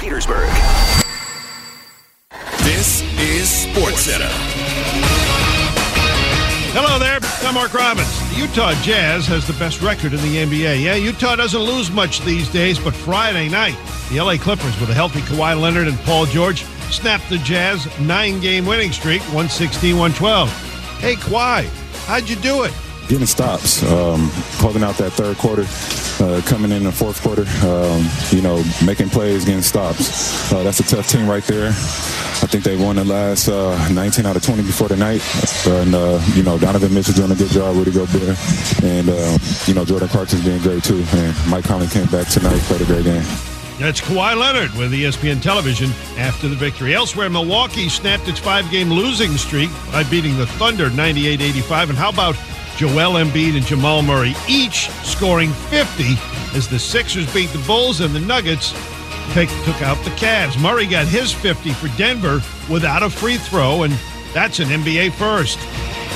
Petersburg. This is Sports Center. Hello there, I'm Mark Robbins. The Utah Jazz has the best record in the NBA. Yeah, Utah doesn't lose much these days, but Friday night, the LA Clippers with a healthy Kawhi Leonard and Paul George snapped the Jazz nine-game winning streak, 116-112. Hey, Kawhi, how'd you do it? Getting stops, um, out that third quarter, uh, coming in the fourth quarter, um, you know, making plays, getting stops. Uh, that's a tough team right there. I think they won the last uh, 19 out of 20 before tonight. And, uh, you know, Donovan Mitchell doing a good job, Rudy Gobert. And, uh, you know, Jordan Clarkson's being great too. And Mike Conley came back tonight, played a great game. That's Kawhi Leonard with ESPN Television after the victory. Elsewhere, Milwaukee snapped its five-game losing streak by beating the Thunder 98-85. And how about Joel Embiid and Jamal Murray, each scoring 50 as the Sixers beat the Bulls and the Nuggets take, took out the Cavs. Murray got his 50 for Denver without a free throw, and that's an NBA first.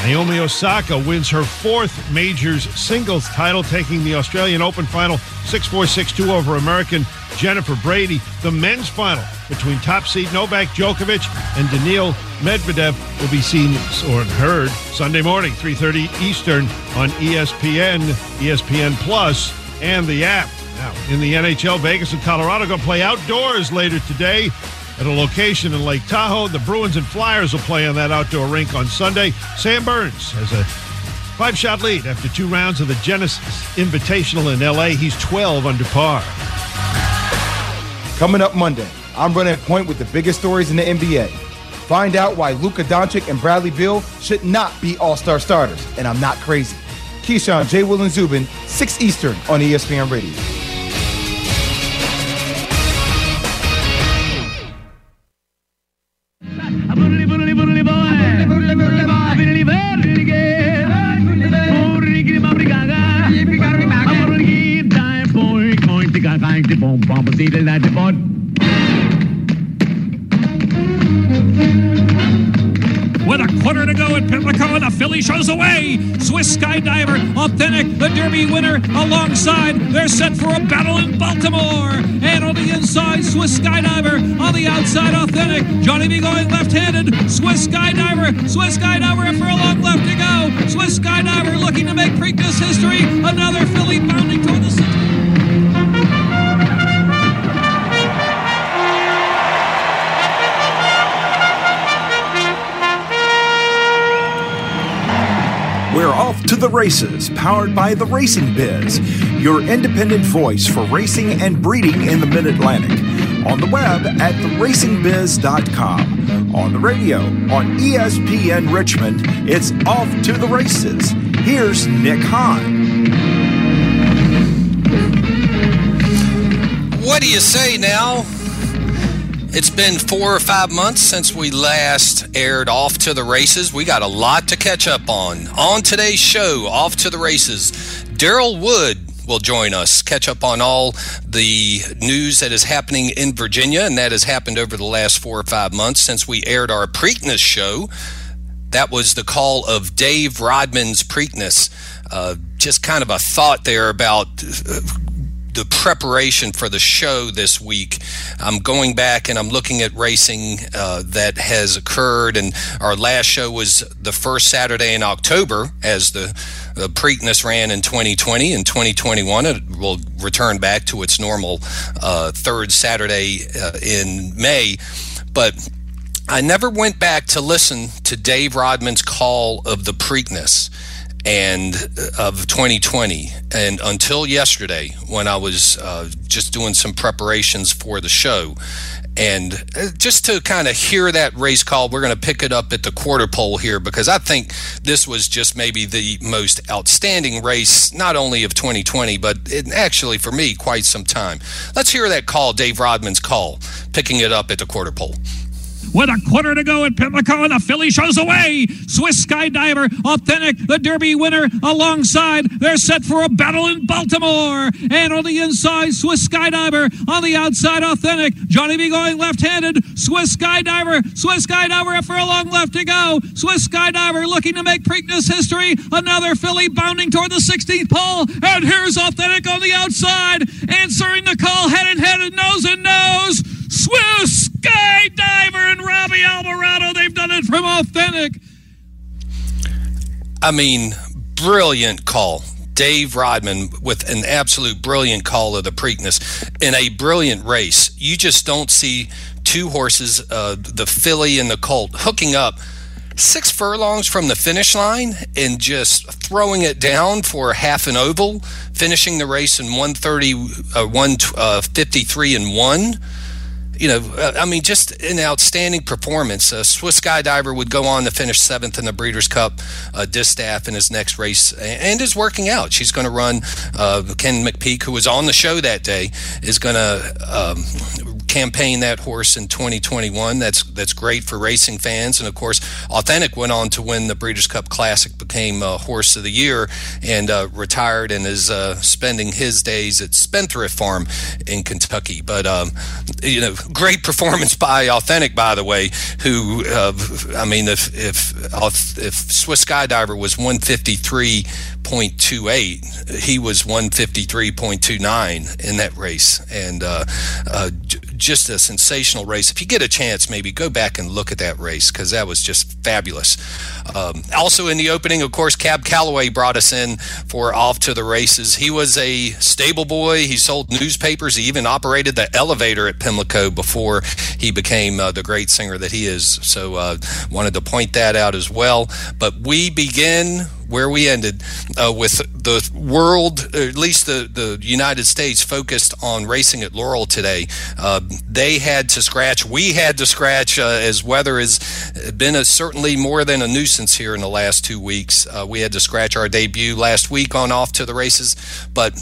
Naomi Osaka wins her fourth majors singles title, taking the Australian Open final 6 4 6 2 over American Jennifer Brady. The men's final between top seed Novak Djokovic and Daniil Medvedev will be seen or heard Sunday morning, 3:30 Eastern on ESPN, ESPN Plus, and the app. Now, in the NHL, Vegas and Colorado going to play outdoors later today at a location in Lake Tahoe. The Bruins and Flyers will play on that outdoor rink on Sunday. Sam Burns has a five shot lead after two rounds of the Genesis Invitational in LA. He's 12 under par. Coming up Monday, I'm running a point with the biggest stories in the NBA. Find out why Luka Doncic and Bradley Beal should not be all star starters, and I'm not crazy. Keyshawn, J. Will, and Zubin, 6 Eastern on ESPN Radio. Alongside. They're set for a battle in Baltimore. And on the inside, Swiss Skydiver. On the outside, authentic. Johnny V going left-handed. Swiss Skydiver. Swiss Skydiver for a furlong left to go. Swiss Skydiver looking to make Preakness history. Another filly bounding toward the center. The races, powered by the Racing Biz, your independent voice for racing and breeding in the Mid Atlantic. On the web at theracingbiz.com. On the radio, on ESPN Richmond, it's off to the races. Here's Nick Hahn. What do you say now? It's been four or five months since we last aired Off to the Races. We got a lot to catch up on. On today's show, Off to the Races, Daryl Wood will join us, catch up on all the news that is happening in Virginia, and that has happened over the last four or five months since we aired our Preakness show. That was the call of Dave Rodman's Preakness. Uh, just kind of a thought there about uh, the preparation for the show this week. I'm going back and I'm looking at racing uh, that has occurred, and our last show was the first Saturday in October as the the Preakness ran in 2020. In 2021, it will return back to its normal uh, third Saturday uh, in May, but. I never went back to listen to Dave Rodman's call of the Preakness and uh, of 2020 and until yesterday when I was uh, just doing some preparations for the show and uh, just to kind of hear that race call we're going to pick it up at the quarter pole here because I think this was just maybe the most outstanding race not only of 2020 but it, actually for me quite some time. Let's hear that call Dave Rodman's call picking it up at the quarter pole with a quarter to go at Pimlico, and the filly shows away. Swiss Skydiver, authentic, the Derby winner alongside. They're set for a battle in Baltimore. And on the inside, Swiss Skydiver. On the outside, authentic. Johnny V going left-handed. Swiss Skydiver. Swiss Skydiver for a furlong left to go. Swiss Skydiver looking to make Preakness history. Another filly bounding toward the 16th pole. And here's authentic on the outside, answering the call head and head and nose and nose. Swiss skydiver and Robby Albarado. They've done it from authentic. I mean, brilliant call. Dave Rodman with an absolute brilliant call of the Preakness in a brilliant race. You just don't see two horses, uh, the filly and the colt, hooking up six furlongs from the finish line and just throwing it down for half an oval, finishing the race in 130, uh, 153 uh, and 1 you know, uh, I mean, just an outstanding performance. Uh, Swiss Skydiver would go on to finish seventh in the Breeders' Cup. Uh, Distaff in his next race and is working out. She's going to run. Uh, Ken McPeek, who was on the show that day, is going to um, campaign that horse in 2021. That's that's great for racing fans, and of course, Authentic went on to win the Breeders' Cup Classic, became uh, Horse of the Year, and uh, retired and is uh, spending his days at Spendthrift Farm in Kentucky. But um, you know, great performance by Authentic, by the way. Who uh, I mean, if if if Swiss Skydiver was 153 153.28. He was 153.29 in that race, and uh, uh, just a sensational race. If you get a chance, maybe go back and look at that race because that was just fabulous. Um, also in the opening, of course, Cab Calloway brought us in for off to the races. He was a stable boy. He sold newspapers. He even operated the elevator at Pimlico before he became uh, the great singer that he is. So uh, wanted to point that out as well. But we begin where we ended uh, with the world, or at least the, the United States, focused on racing at Laurel today. Uh, they had to scratch. We had to scratch uh, as weather has been a, certainly more than a nuisance here in the last two weeks. Uh, we had to scratch our debut last week on off to the races, but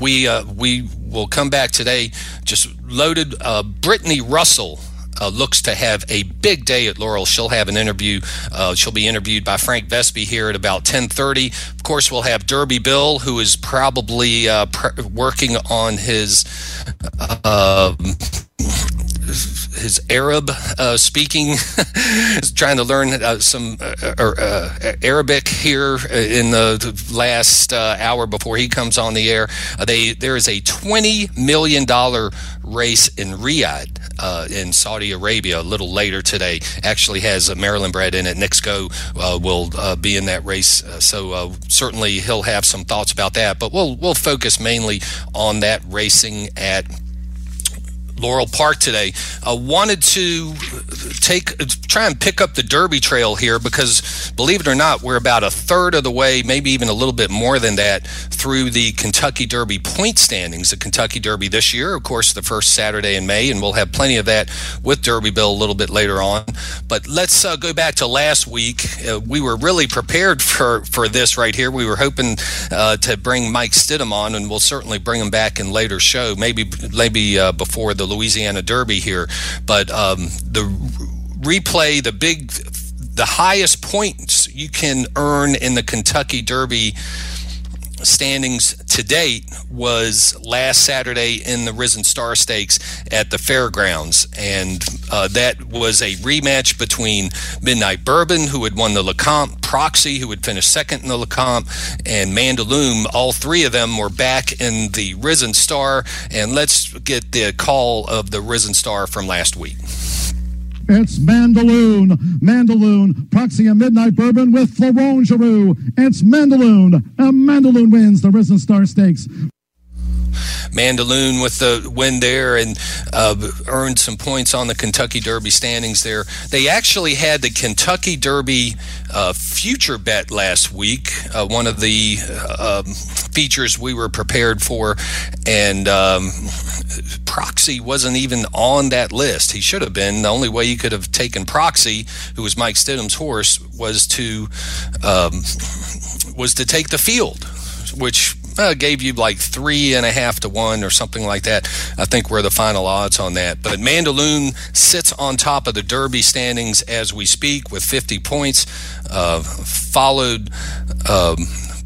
we uh, we will come back today just loaded. Uh, Brittany Russell uh, looks to have a big day at Laurel. She'll have an interview. Uh, she'll be interviewed by Frank Vespe here at about 10:30. Of course, we'll have Derby Bill, who is probably uh, pr- working on his. His Arab uh, speaking, trying to learn uh, some uh, uh Arabic here in the last uh, hour before he comes on the air. They there is a twenty million dollar race in Riyadh. in Saudi Arabia, a little later today, actually has Maryland bred in it. Knicks Go will be in that race, so certainly he'll have some thoughts about that. But we'll we'll focus mainly on that racing at Laurel Park today. Uh, wanted to take try and pick up the Derby Trail here because, believe it or not, we're about a third of the way, maybe even a little bit more than that, through the Kentucky Derby point standings. The Kentucky Derby this year, of course, the first Saturday in May, and we'll have plenty of that with Derby Bill a little bit later on. But let's uh, go back to last week. Uh, we were really prepared for for this right here. We were hoping uh, to bring Mike Stidham on, and we'll certainly bring him back in later show, maybe maybe uh, before the Louisiana Derby here, but um, the replay, the big, the highest points you can earn in the Kentucky Derby standings to date was last Saturday in the Risen Star Stakes at the fairgrounds. And uh, that was a rematch between Midnight Bourbon, who had won the Lecomte, Proxy, who had finished second in the Lecomte, and Mandaloun. All three of them were back in the Risen Star. And let's get the call of the Risen Star from last week. It's Mandaloun, Mandaloun, Proxy and Midnight Bourbon with Florent Geroux. It's Mandaloun, A Mandaloun wins the Risen Star Stakes. Mandaloun with the win there and uh, earned some points on the Kentucky Derby standings there. They actually had the Kentucky Derby uh, future bet last week, uh, one of the uh, um, features we were prepared for, and um, Proxy wasn't even on that list. He should have been. The only way you could have taken Proxy, who was Mike Stidham's horse, was to um, was to take the field, which uh, gave you like three and a half to one or something like that. I think were the final odds on that. But Mandaloun sits on top of the Derby standings as we speak with 50 points, uh, followed um,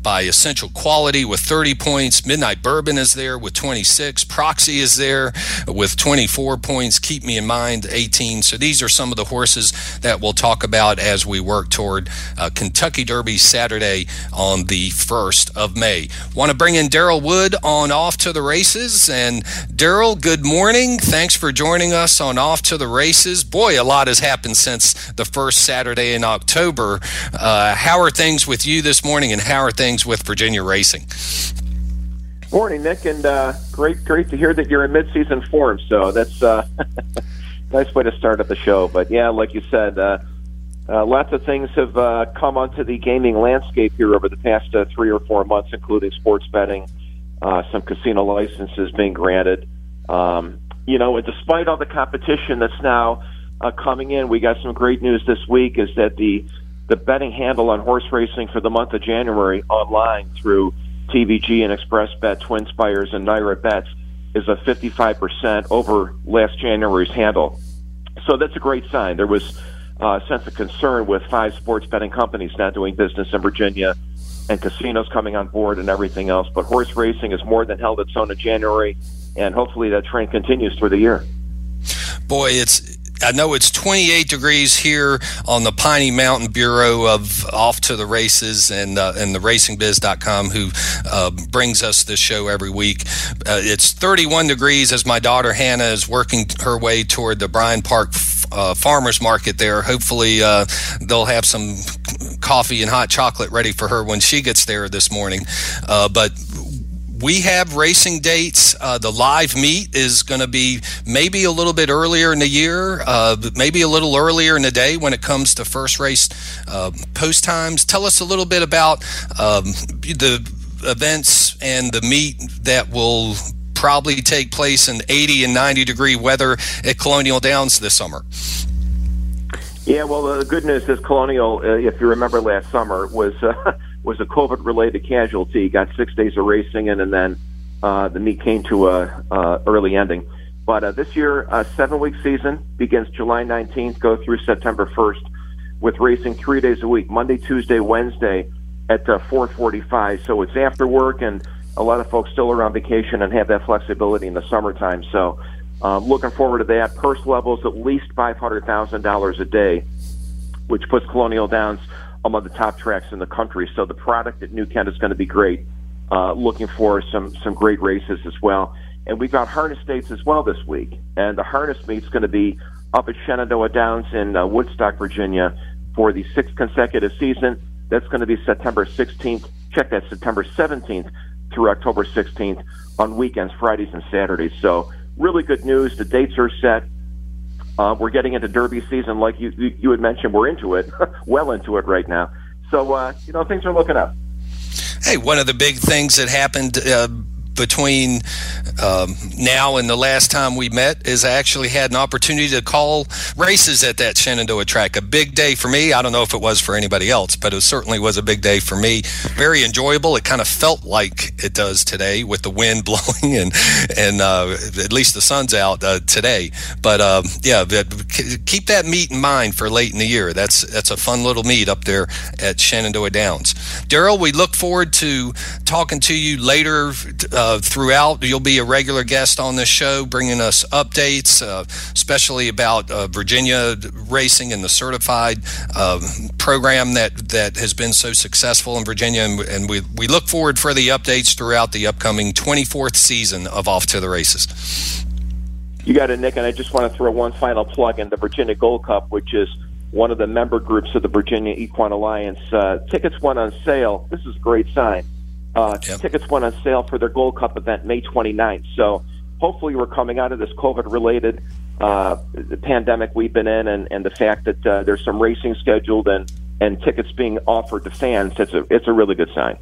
by Essential Quality with 30 points. Midnight Bourbon is there with 26. Proxy is there with 24 points. Keep Me in Mind 18. So these are some of the horses that we'll talk about as we work toward uh, Kentucky Derby Saturday on the 1st of May. Want to bring in Daryl Wood on Off to the Races. And Daryl, good morning. Thanks for joining us on Off to the Races. Boy, a lot has happened since the first Saturday in October. Uh, how are things with you this morning, and how are things with Virginia Racing? Morning, Nick, and uh, great, great to hear that you're in mid-season form. So that's uh, nice way to start at the show. But yeah, like you said, uh, uh, lots of things have uh, come onto the gaming landscape here over the past uh, three or four months, including sports betting, uh, some casino licenses being granted. Um, you know, and despite all the competition that's now uh, coming in, we got some great news this week. Is that the the betting handle on horse racing for the month of January online through TVG and Express Bet, Twin Spires, and NYRA Bets is a 55% over last January's handle. So that's a great sign. There was uh, a sense of concern with five sports betting companies not doing business in Virginia and casinos coming on board and everything else. But horse racing has more than held its own in January, and hopefully that trend continues through the year. Boy, it's I know it's 28 degrees here on the Piney Mountain Bureau of Off to the Races and uh, and the RacingBiz.com, who uh, brings us this show every week. Uh, it's 31 degrees as my daughter Hannah is working her way toward the Bryan Park uh, Farmers Market there. Hopefully, uh, they'll have some coffee and hot chocolate ready for her when she gets there this morning. Uh, but we have racing dates. Uh, the live meet is going to be maybe a little bit earlier in the year, uh, maybe a little earlier in the day when it comes to first race uh, post times. Tell us a little bit about um, the events and the meet that will probably take place in 80 and 90 degree weather at Colonial Downs this summer. Yeah, well, the good news is Colonial, uh, if you remember last summer, was uh, was a COVID related casualty. Got six days of racing in, and then uh, the meet came to a uh, early ending. But uh, this year, a seven week season begins July 19th, go through September 1st, with racing three days a week, Monday, Tuesday, Wednesday, at uh, 4:45. So it's after work, and a lot of folks still are on vacation and have that flexibility in the summertime. So. Um, looking forward to that. Purse levels at least five hundred thousand dollars a day, which puts Colonial Downs among the top tracks in the country. So the product at New Kent is going to be great. Uh, looking for some some great races as well. And we've got harness dates as well this week. And the harness meet's going to be up at Shenandoah Downs in uh, Woodstock, Virginia, for the sixth consecutive season. That's going to be September 16th. Check that September 17th through October 16th on weekends, Fridays and Saturdays. So really good news. The dates are set. Uh, we're getting into Derby season, like you you had mentioned. We're into it, well into it right now. So uh, you know things are looking up. Hey, one of the big things that happened. Between um, now and the last time we met is I actually had an opportunity to call races at that Shenandoah track. A big day for me. I don't know if it was for anybody else, but it certainly was a big day for me. Very enjoyable. It kind of felt like it does today with the wind blowing and and uh, at least the sun's out uh, today. But um, yeah, keep that meet in mind for late in the year. That's that's a fun little meet up there at Shenandoah Downs. Daryl, we look forward to talking to you later. Uh, uh, throughout. You'll be a regular guest on this show, bringing us updates, uh, especially about uh, Virginia racing and the certified um, program that that has been so successful in Virginia. And, and, we we look forward for the updates throughout the upcoming 24th season of Off to the Races. You got it, Nick. And I just want to throw one final plug in the Virginia Gold Cup, which is one of the member groups of the Virginia Equine Alliance. Uh, tickets went on sale. This is a great sign uh, yep. Tickets went on sale for their Gold Cup event May 29th. So hopefully we're coming out of this COVID-related uh, pandemic we've been in, and, and the fact that uh, there's some racing scheduled and and tickets being offered to fans. It's a it's a really good sign.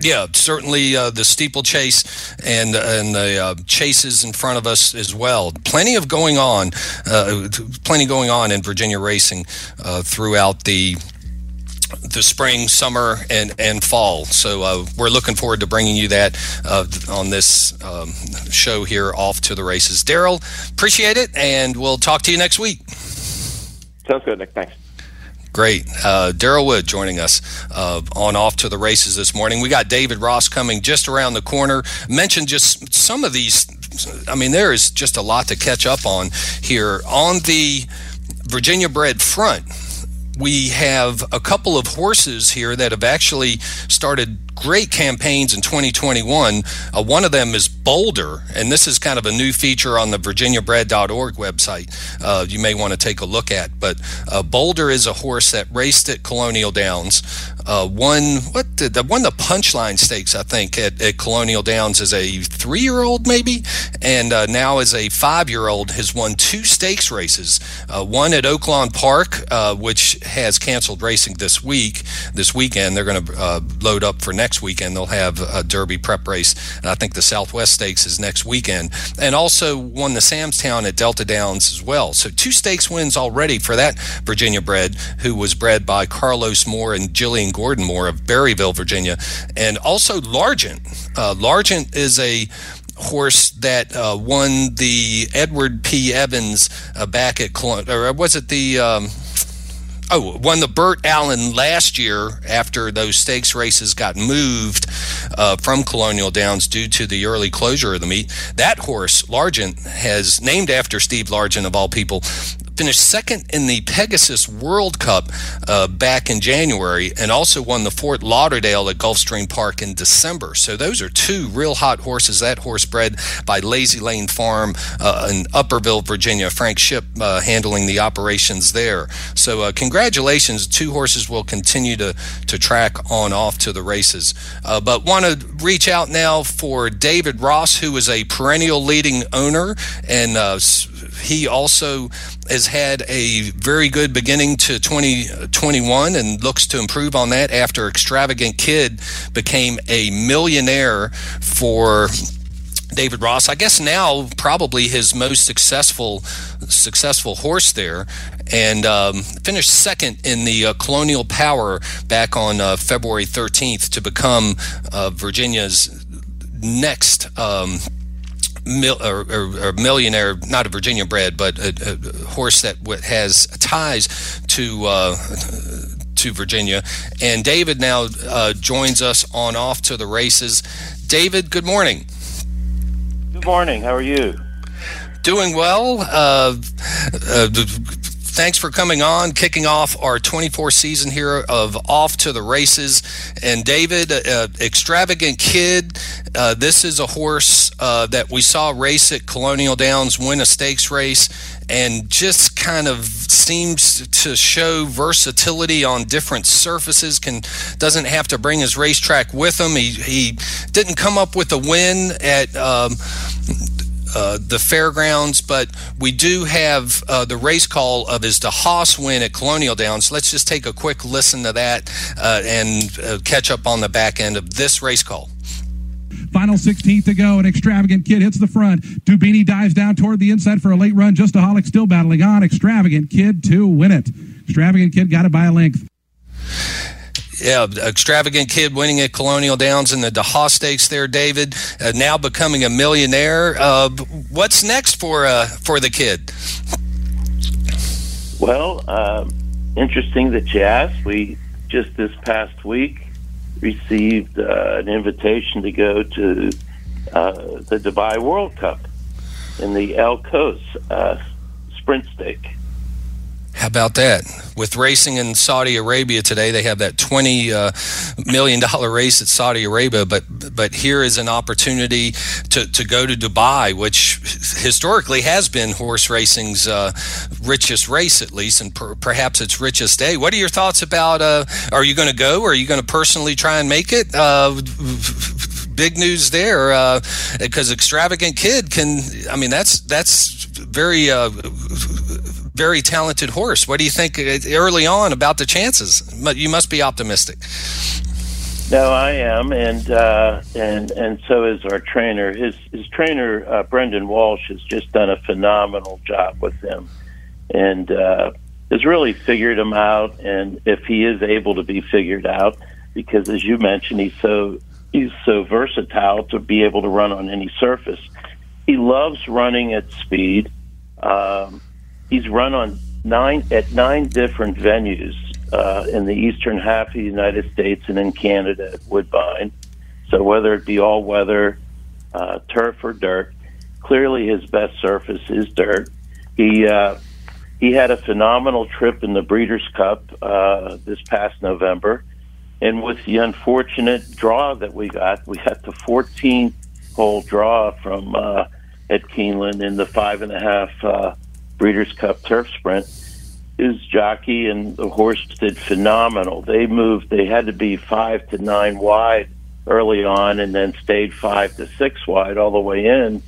Yeah, certainly uh, the steeplechase and and the uh, chases in front of us as well. Plenty of going on, uh, plenty going on in Virginia racing uh, throughout the the spring, summer, and, and fall. So uh, we're looking forward to bringing you that uh, on this um, show here, Off to the Races. Daryl, appreciate it, and we'll talk to you next week. Sounds good, Nick. Thanks. Great. Uh, Daryl Wood joining us uh, on Off to the Races this morning. We got David Ross coming just around the corner. Mentioned just some of these. I mean, there is just a lot to catch up on here. On the Virginia bred front, we have a couple of horses here that have actually started great campaigns in 2021. Uh, one of them is Boulder, and this is kind of a new feature on the virginiabred.org website. Uh, you may want to take a look at. But uh, Boulder is a horse that raced at Colonial Downs, uh, won what the won the Punchline Stakes, I think, at, at Colonial Downs as a three-year-old maybe, and uh, now as a five-year-old has won two stakes races. Uh, one at Oaklawn Park, which has canceled racing this week, this weekend. They're going to load up for next next weekend they'll have a Derby prep race, and I think the Southwest Stakes is next weekend, and also won the Samstown at Delta Downs as well. So two stakes wins already for that Virginia bred, who was bred by Carlos Moore and Jillian Gordon Moore of Berryville, Virginia, and also Largent. Uh, Largent is a horse that uh, won the Edward P. Evans uh, back at, or was it the? Um, Oh, won the Burt Allen last year after those stakes races got moved uh, from Colonial Downs due to the early closure of the meet. That horse, Largent, has named after Steve Largent of all people, finished second in the Pegasus World Cup uh, back in January and also won the Fort Lauderdale at Gulfstream Park in December. So those are two real hot horses. That horse bred by Lazy Lane Farm uh, in Upperville, Virginia. Frank Ship uh, handling the operations there. So uh, congratulations. Two horses will continue to, to track on off to the races. Uh, but want to reach out now for David Ross, who is a perennial leading owner and uh, he also has had a very good beginning to 2021 and looks to improve on that after Extravagant Kid became a millionaire for David Ross. I guess now probably his most successful successful horse there, and um, finished second in the uh, Colonel Power back on uh, February 13th to become uh, Virginia's next. Um, mil, or, or, or, millionaire, not a Virginia bred, but a, a horse that has ties to uh, to Virginia. And David now uh, joins us on off to the races. David, good morning. Good morning. How are you? Doing well. Uh, uh thanks for coming on, kicking off our 24 season here of Off to the Races. And David, uh, Extravagant Kid, uh, this is a horse uh, that we saw race at Colonial Downs, win a stakes race, and just kind of seems to show versatility on different surfaces. Can doesn't have to bring his racetrack with him. He he didn't come up with a win at. Um, uh, the fairgrounds, but we do have uh, the race call of his Da Hoss win at Colonial Downs. Let's just take a quick listen to that uh, and uh, catch up on the back end of this race call. Final 16th to go. An extravagant kid hits the front. Dubini dives down toward the inside for a late run. Just a Holic still battling on. Extravagant kid to win it. Extravagant kid got it by a length yeah, extravagant kid winning at Colonial Downs in the Da Hoss Stakes there, David. Uh, now becoming a millionaire. Uh, what's next for uh, for the kid? Well, um, interesting that you asked. We just this past week received uh, an invitation to go to uh, the Dubai World Cup in the Quoz uh, Sprint Stake. How about that? With racing in Saudi Arabia today, they have that twenty uh, million dollar race at Saudi Arabia. But but here is an opportunity to, to go to Dubai, which historically has been horse racing's uh, richest race, at least, and per, perhaps its richest day. What are your thoughts about? Uh, are you going to go? Are you going to personally try and make it? Uh, big news there because uh, extravagant kid can. I mean, that's that's very uh, very talented horse. What do you think uh, early on about the chances? You must be optimistic. No, I am, and uh, and and so is our trainer. His his trainer uh, Brendan Walsh has just done a phenomenal job with him, and uh, has really figured him out. And if he is able to be figured out, because as you mentioned, he's so he's so versatile to be able to run on any surface. He loves running at speed. Um, he's run on nine at nine different venues uh, in the eastern half of the United States and in Canada at Woodbine. So whether it be all weather, uh, turf or dirt, clearly his best surface is dirt. He uh, he had a phenomenal trip in the Breeders' Cup uh, this past November, and with the unfortunate draw that we got, we got the 14 hole draw from uh, at Keeneland in the five and a half uh, Breeders' Cup Turf Sprint. His jockey and the horse did phenomenal. They moved; they had to be five to nine wide early on, and then stayed five to six wide all the way in.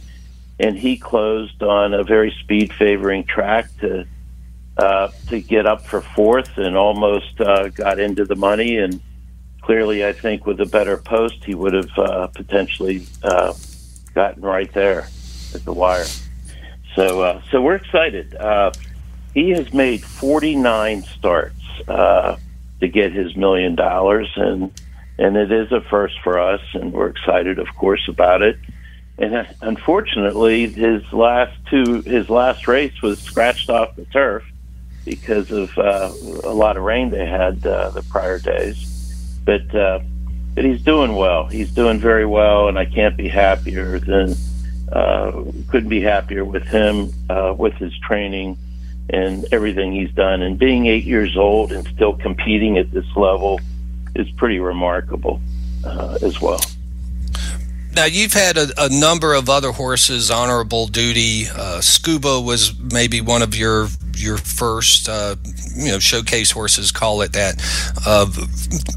And he closed on a very speed favoring track to uh, to get up for fourth, and almost uh, got into the money. And clearly, I think with a better post, he would have uh, potentially uh, gotten right there at the wire. So, uh, so we're excited. Uh, he has made 49 starts uh, to get his million dollars, and and it is a first for us, and we're excited, of course, about it. And uh, unfortunately, his last two, his last race was scratched off the turf because of uh, a lot of rain they had uh, the prior days. But uh, but he's doing well. He's doing very well, and I can't be happier than uh, couldn't be happier with him, uh, with his training and everything he's done. And being eight years old and still competing at this level is pretty remarkable uh, as well. Now you've had a, a, number of other horses, honorable duty. Uh, Scuba was maybe one of your your first, uh, you know, showcase horses, call it that,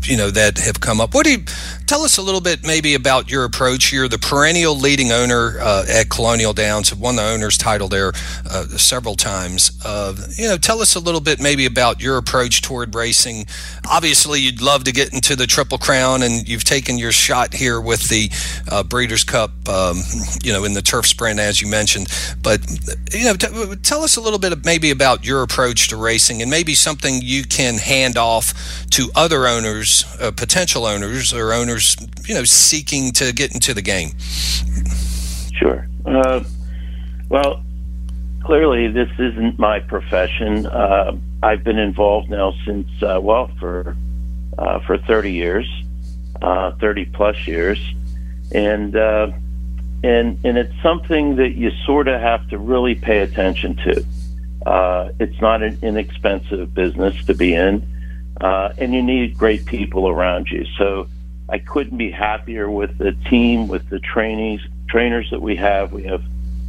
you know, that have come up. What do you tell us a little bit maybe about your approach? You're the perennial leading owner uh, at Colonial Downs, have won the owner's title there uh, several times. Uh, you know, tell us a little bit maybe about your approach toward racing. Obviously, you'd love to get into the Triple Crown, and you've taken your shot here with the uh, Breeders' Cup, um, you know, in the turf sprint, as you mentioned. But, you know, t- tell us a little bit maybe about your approach to racing and maybe something you can hand off to other owners, uh, potential owners, or owners, you know, seeking to get into the game. Sure. Uh, well, clearly, this isn't my profession. Uh, I've been involved now since, uh, well, for uh, for 30 years, uh, 30 plus years, and and and it's something that you sort of have to really pay attention to. Uh, it's not an inexpensive business to be in, uh, and you need great people around you. So I couldn't be happier with the team, with the trainees, trainers that we have. We have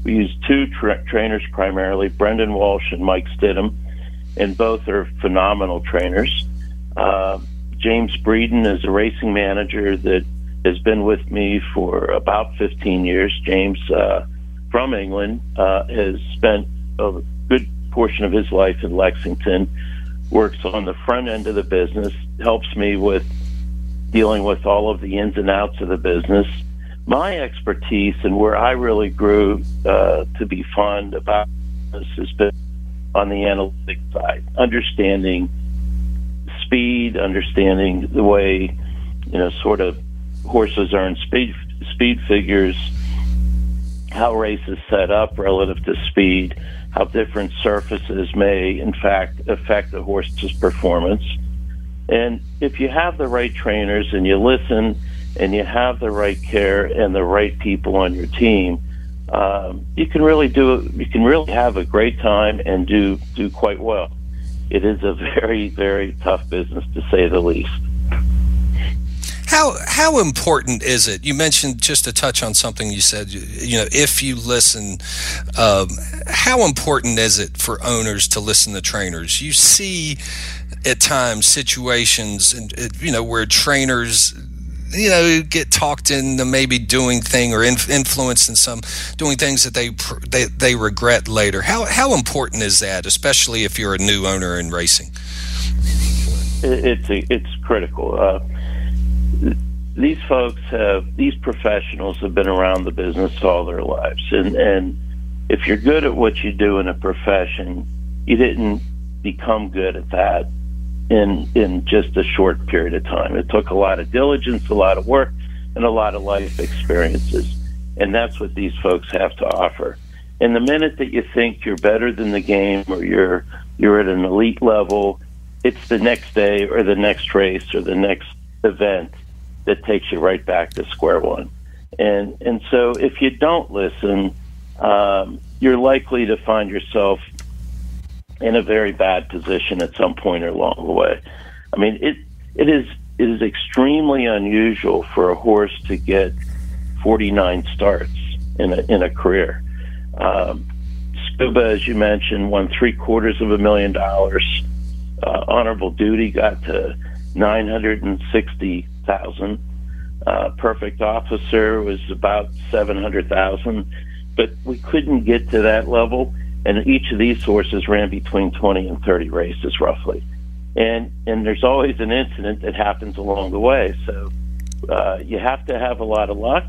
we use two tra- trainers primarily, Brendan Walsh and Mike Stidham, and both are phenomenal trainers. Uh, James Breeden is a racing manager that has been with me for about 15 years. James uh, from England uh, has spent a good portion of his life in Lexington, works on the front end of the business, helps me with dealing with all of the ins and outs of the business. My expertise and where I really grew uh, to be fond about this has been on the analytic side, understanding speed, understanding the way you know sort of horses earn speed speed figures, how races set up relative to speed, how different surfaces may, in fact, affect a horse's performance. And if you have the right trainers and you listen and you have the right care and the right people on your team, um, you can really do you can really have a great time and do do quite well. It is a very very tough business to say the least. How how important is it? You mentioned just to touch on something you said. You know, if you listen, um, how important is it for owners to listen to trainers? You see, at times situations, and you know where trainers you know get talked into maybe doing thing or inf- influenced in some doing things that they, they they regret later. How how important is that especially if you're a new owner in racing? It's it's critical. Uh, these folks have these professionals have been around the business all their lives. And and if you're good at what you do in a profession you didn't become good at that in in just a short period of time. It took a lot of diligence a lot of work and a lot of life experiences. And that's what these folks have to offer. And the minute that you think you're better than the game or you're you're at an elite level it's the next day or the next race or the next event that takes you right back to square one. And and so if you don't listen, um, you're likely to find yourself in a very bad position at some point along the way. I mean, it it is it is extremely unusual for a horse to get 49 starts in a in a career. Um, Scuba, as you mentioned, won three quarters of a million dollars. Uh, honorable Duty got to 960,000. Uh, Perfect Officer was about 700,000, but we couldn't get to that level. And each of these horses ran between 20 and 30 races, roughly. And and there's always an incident that happens along the way. So uh, you have to have a lot of luck.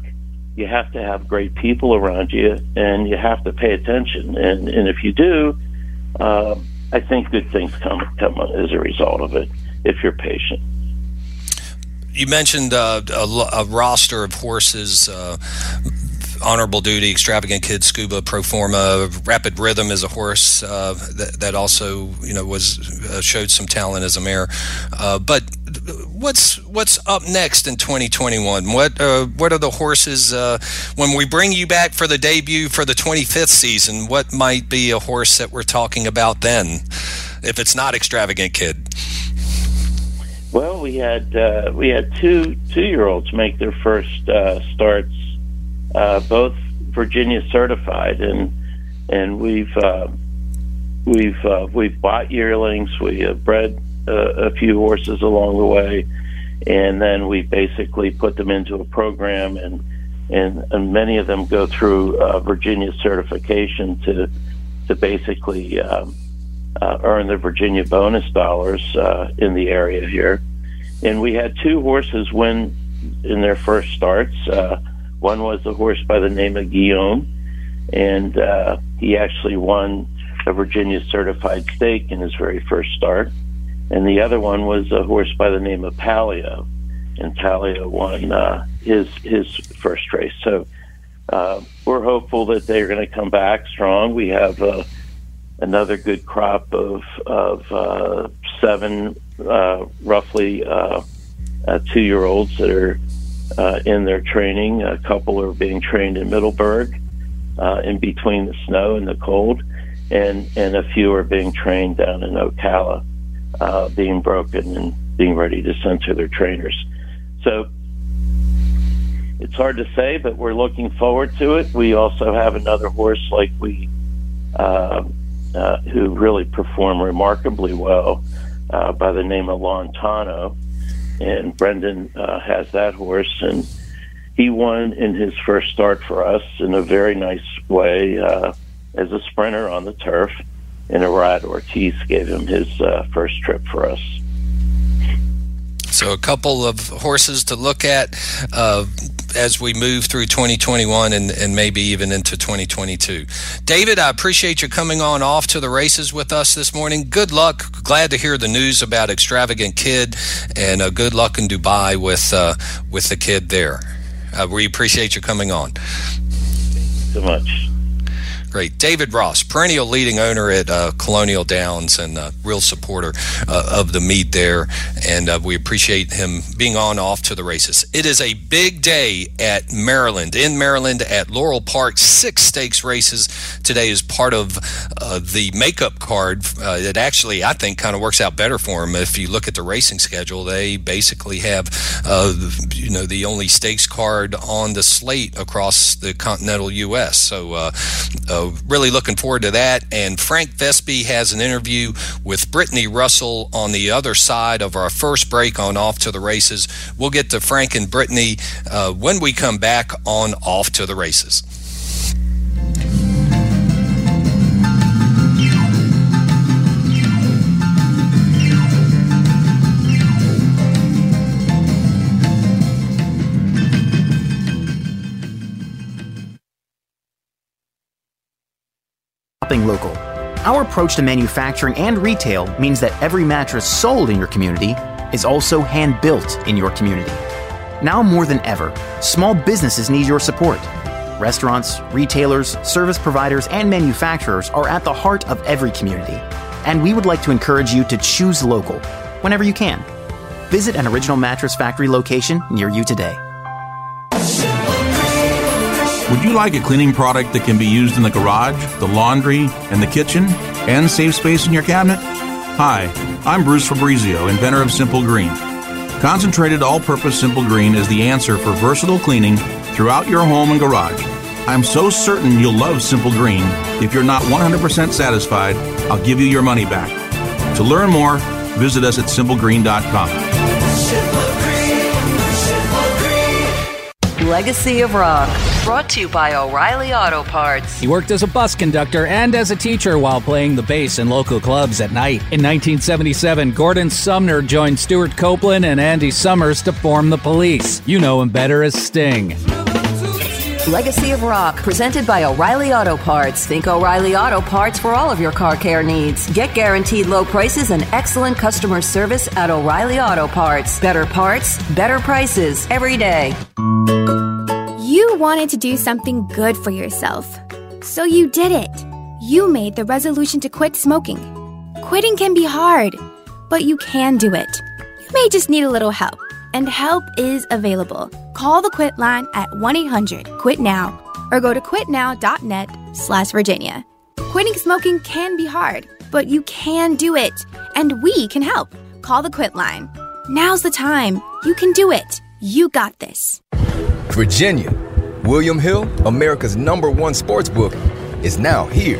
You have to have great people around you, and you have to pay attention. And and if you do, uh, I think good things come come as a result of it if you're patient. You mentioned uh, a, a, roster of horses. Uh, honorable duty, extravagant kid, scuba, pro forma, rapid rhythm is a horse uh, that, that also you know was uh, showed some talent as a mare. Uh, but what's what's up next in 2021? What uh, what are the horses uh, when we bring you back for the debut for the 25th season? What might be a horse that we're talking about then, if it's not extravagant kid? Well, we had uh, we had two two year olds make their first uh, starts, uh, both Virginia certified, and and we've uh, we've uh, we've bought yearlings. We have bred uh, a few horses along the way, and then we basically put them into a program, and and, and many of them go through Virginia certification to to basically. Um, uh, earn the Virginia bonus dollars uh, in the area here. And we had two horses win in their first starts. Uh, one was a horse by the name of Guillaume, and uh, he actually won a Virginia certified stake in his very first start. And the other one was a horse by the name of Palio, and Palio won uh, his his first race. So uh, we're hopeful that they're going to come back strong. We have uh, another good crop of of uh, seven, uh, roughly uh, uh two year olds that are uh, in their training. A couple are being trained in Middleburg, uh, in between the snow and the cold, and and a few are being trained down in Ocala, being broken and being ready to send to their trainers. So it's hard to say, but we're looking forward to it. We also have another horse like we uh, uh, who really performed remarkably well uh, by the name of Lontano. And Brendan uh, has that horse, and he won in his first start for us in a very nice way uh, as a sprinter on the turf. And Irad Ortiz gave him his uh, first trip for us. So, a couple of horses to look at uh, as we move through 2021 and, and maybe even into 2022. David, I appreciate you coming on off to the races with us this morning. Good luck. Glad to hear the news about Extravagant Kid, and uh, good luck in Dubai with uh, with the kid there. Uh, we appreciate you coming on. So much. Great. David Ross, perennial leading owner at uh, Colonial Downs and a real supporter uh, of the meet there. And uh, we appreciate him being on off to the races. It is a big day at Maryland, in Maryland at Laurel Park. Six stakes races today is part of uh, the makeup card. Uh, it actually, I think, kind of works out better for them. If you look at the racing schedule, they basically have, uh, you know, the only stakes card on the slate across the continental U.S. So, really looking forward to that. And Frank Vespe has an interview with Brittany Russell on the other side of our first break on Off to the Races. We'll get to Frank and Brittany uh, when we come back on Off to the Races. Shopping local. Our approach to manufacturing and retail means that every mattress sold in your community is also hand built in your community. Now more than ever, small businesses need your support. Restaurants, retailers, service providers, and manufacturers are at the heart of every community. and we would like to encourage you to choose local whenever you can. Visit an Original Mattress Factory location near you today. Would you like a cleaning product that can be used in the garage, the laundry, and the kitchen, and save space in your cabinet? Hi, I'm Bruce Fabrizio, inventor of Simple Green. Concentrated all purpose Simple Green is the answer for versatile cleaning throughout your home and garage. I'm so certain you'll love Simple Green. If you're not 100% satisfied, I'll give you your money back. To learn more, visit us at simplegreen.com. Legacy of Rock. Brought to you by O'Reilly Auto Parts. He worked as a bus conductor and as a teacher while playing the bass in local clubs at night. In 1977, Gordon Sumner joined Stewart Copeland and Andy Summers to form the police. You know him better as Sting. Legacy of Rock, presented by O'Reilly Auto Parts. Think O'Reilly Auto Parts for all of your car care needs. Get guaranteed low prices and excellent customer service at O'Reilly Auto Parts. Better parts, better prices every day. You wanted to do something good for yourself. So you did it. You made the resolution to quit smoking. Quitting can be hard, but you can do it. You may just need a little help, and help is available. Call the Quit line at 1-800-QUIT NOW or go to quitnow.net slash Virginia. Quitting smoking can be hard, but you can do it, and we can help. Call the Quit line. Now's the time. You can do it. You got this. Virginia, William Hill, America's number one sports book, is now here.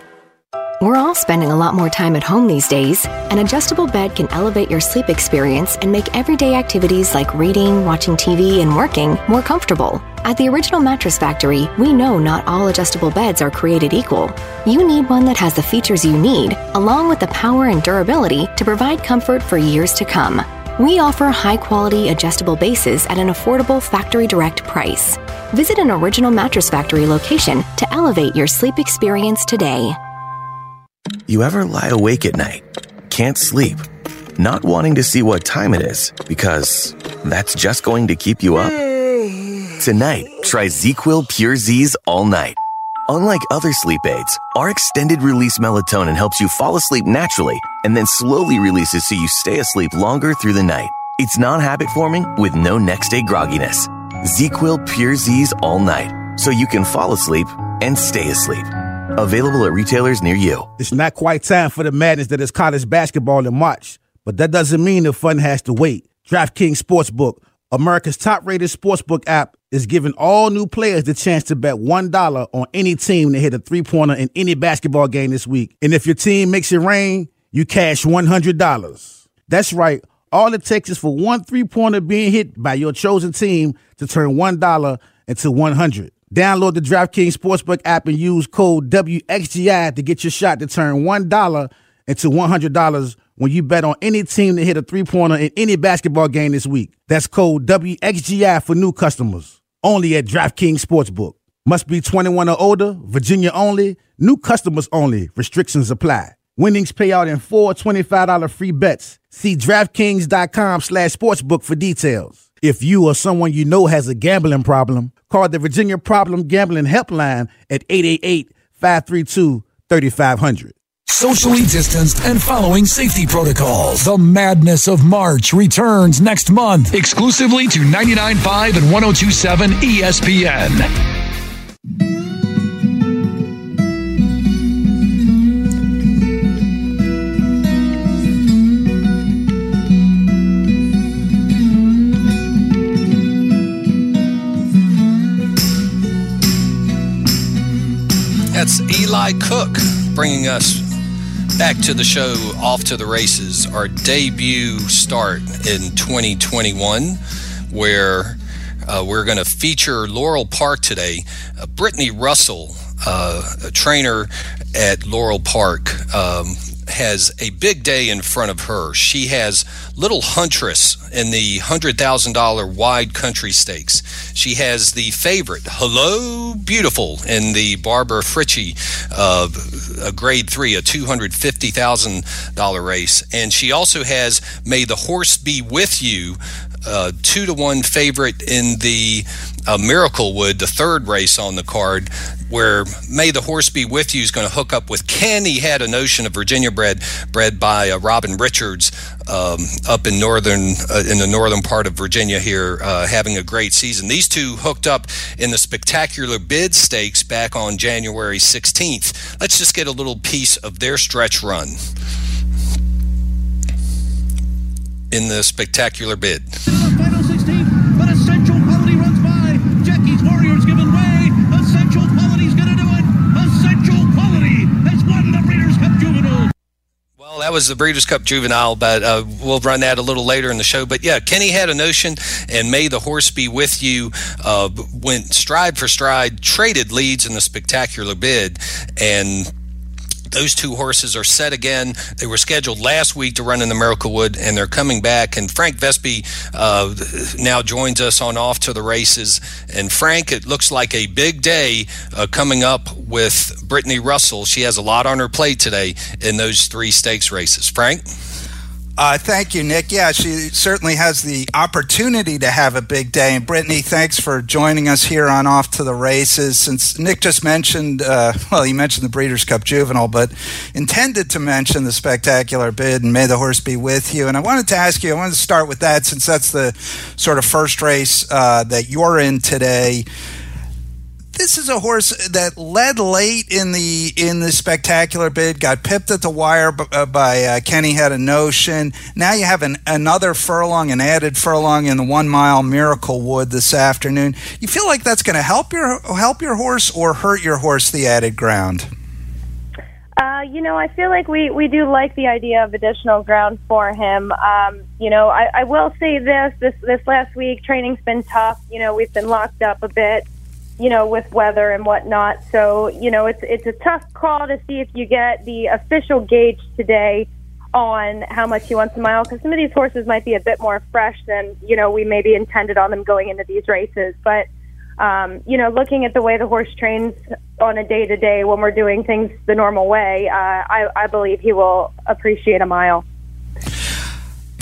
We're all spending a lot more time at home these days. An adjustable bed can elevate your sleep experience and make everyday activities like reading, watching TV, and working more comfortable. At the Original Mattress Factory, we know not all adjustable beds are created equal. You need one that has the features you need, along with the power and durability to provide comfort for years to come. We offer high quality adjustable bases at an affordable factory direct price. Visit an Original Mattress Factory location to elevate your sleep experience today. You ever lie awake at night, can't sleep, not wanting to see what time it is because that's just going to keep you up? Tonight, try ZQuil Pure Z's all night. Unlike other sleep aids, our extended release melatonin helps you fall asleep naturally and then slowly releases so you stay asleep longer through the night. It's non habit forming with no next day grogginess. ZQuil Pure Z's all night so you can fall asleep and stay asleep. Available at retailers near you. It's not quite time for the madness that is college basketball in March, but that doesn't mean the fun has to wait. DraftKings Sportsbook, America's top rated sportsbook app, is giving all new players the chance to bet $1 on any team to hit a three pointer in any basketball game this week. And if your team makes it rain, you cash $100. That's right. All it takes is for one three pointer being hit by your chosen team to turn $1 into 100 Download the DraftKings Sportsbook app and use code WXGI to get your shot to turn $1 into $100 when you bet on any team to hit a three pointer in any basketball game this week. That's code WXGI for new customers. Only at DraftKings Sportsbook. Must be 21 or older, Virginia only, new customers only. Restrictions apply. Winnings pay out in four $25 free bets. See DraftKings.com slash sportsbook for details. If you or someone you know has a gambling problem, call the Virginia Problem Gambling Helpline at 888-532-3500. Socially distanced and following safety protocols. The madness of March returns next month exclusively to 99.5 and 1027 ESPN. Cook bringing us back to the show, off to the races, our debut start in 2021, where uh, we're going to feature Laurel Park today. Uh, Brittany Russell, uh, a trainer at Laurel Park, um, has a big day in front of her. She has Little Huntress in the $100,000 wide country stakes. She has the favorite, Hello Beautiful, in the Barbara Fritchie uh, a grade three, a $250,000 race. And she also has May the Horse Be With You, uh, two to one favorite in the uh, Miracle Wood, the third race on the card, where May the Horse Be With You is going to hook up with. He had a notion of Virginia bred, bred by uh, Robin Richards um, up in northern uh, in the northern part of Virginia here, uh, having a great season. These two hooked up in the spectacular bid stakes back on January 16th. Let's just get a little piece of their stretch run in the spectacular bid. Final 16, but Essential Quality runs by. Jackie's Warriors giving way. Essential Quality's gonna do it. Essential Quality has won the Breeders' Cup Juvenile. Well, that was the Breeders' Cup Juvenile, but uh, we'll run that a little later in the show. But yeah, Kenny had a notion, and May the Horse Be With You uh, went stride for stride, traded leads in the spectacular bid, and those two horses are set again. They were scheduled last week to run in the Miracle Wood, and they're coming back. And Frank Vespe uh, now joins us on Off to the Races. And Frank, it looks like a big day uh, coming up with Brittany Russell. She has a lot on her plate today in those three stakes races. Frank? Uh, thank you, Nick. Yeah, she certainly has the opportunity to have a big day. And Brittany, thanks for joining us here on Off to the Races. Since Nick just mentioned, uh, well, he mentioned the Breeders' Cup Juvenile, but intended to mention the spectacular bid and May the Horse Be With You. And I wanted to ask you, I wanted to start with that since that's the sort of first race uh, that you're in today this is a horse that led late in the in the spectacular bid, got pipped at the wire by, uh, by uh, Kenny had a notion. Now you have an, another furlong, an added furlong in the one mile Miracle Wood this afternoon. You feel like that's going to help your help your horse or hurt your horse the added ground? Uh, you know, I feel like we, we do like the idea of additional ground for him. Um, you know, I, I will say this, this this last week training's been tough. You know, we've been locked up a bit you know, with weather and whatnot. So, you know, it's it's a tough call to see if you get the official gauge today on how much he wants a mile because some of these horses might be a bit more fresh than you know we maybe intended on them going into these races. But um, you know, looking at the way the horse trains on a day to day when we're doing things the normal way, uh, I, I believe he will appreciate a mile.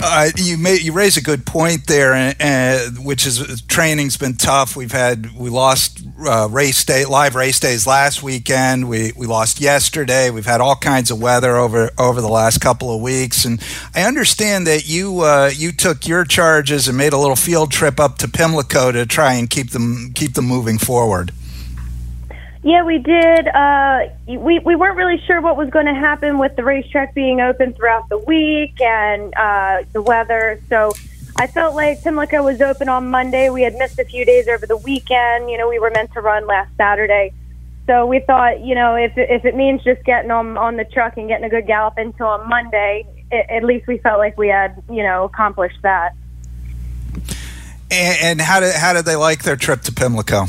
Uh, you may, you raise a good point there, uh, which is training's been tough. We've had we lost uh, race day, live race days last weekend. We we lost yesterday. We've had all kinds of weather over over the last couple of weeks, and I understand that you uh, you took your charges and made a little field trip up to Pimlico to try and keep them keep them moving forward. Yeah, we did. Uh, we we weren't really sure what was going to happen with the racetrack being open throughout the week and uh, the weather. So I felt like Pimlico was open on Monday. We had missed a few days over the weekend. You know, we were meant to run last Saturday. So we thought, you know, if if it means just getting on on the truck and getting a good gallop into on Monday, it, at least we felt like we had, you know, accomplished that. And, and how did how did they like their trip to Pimlico?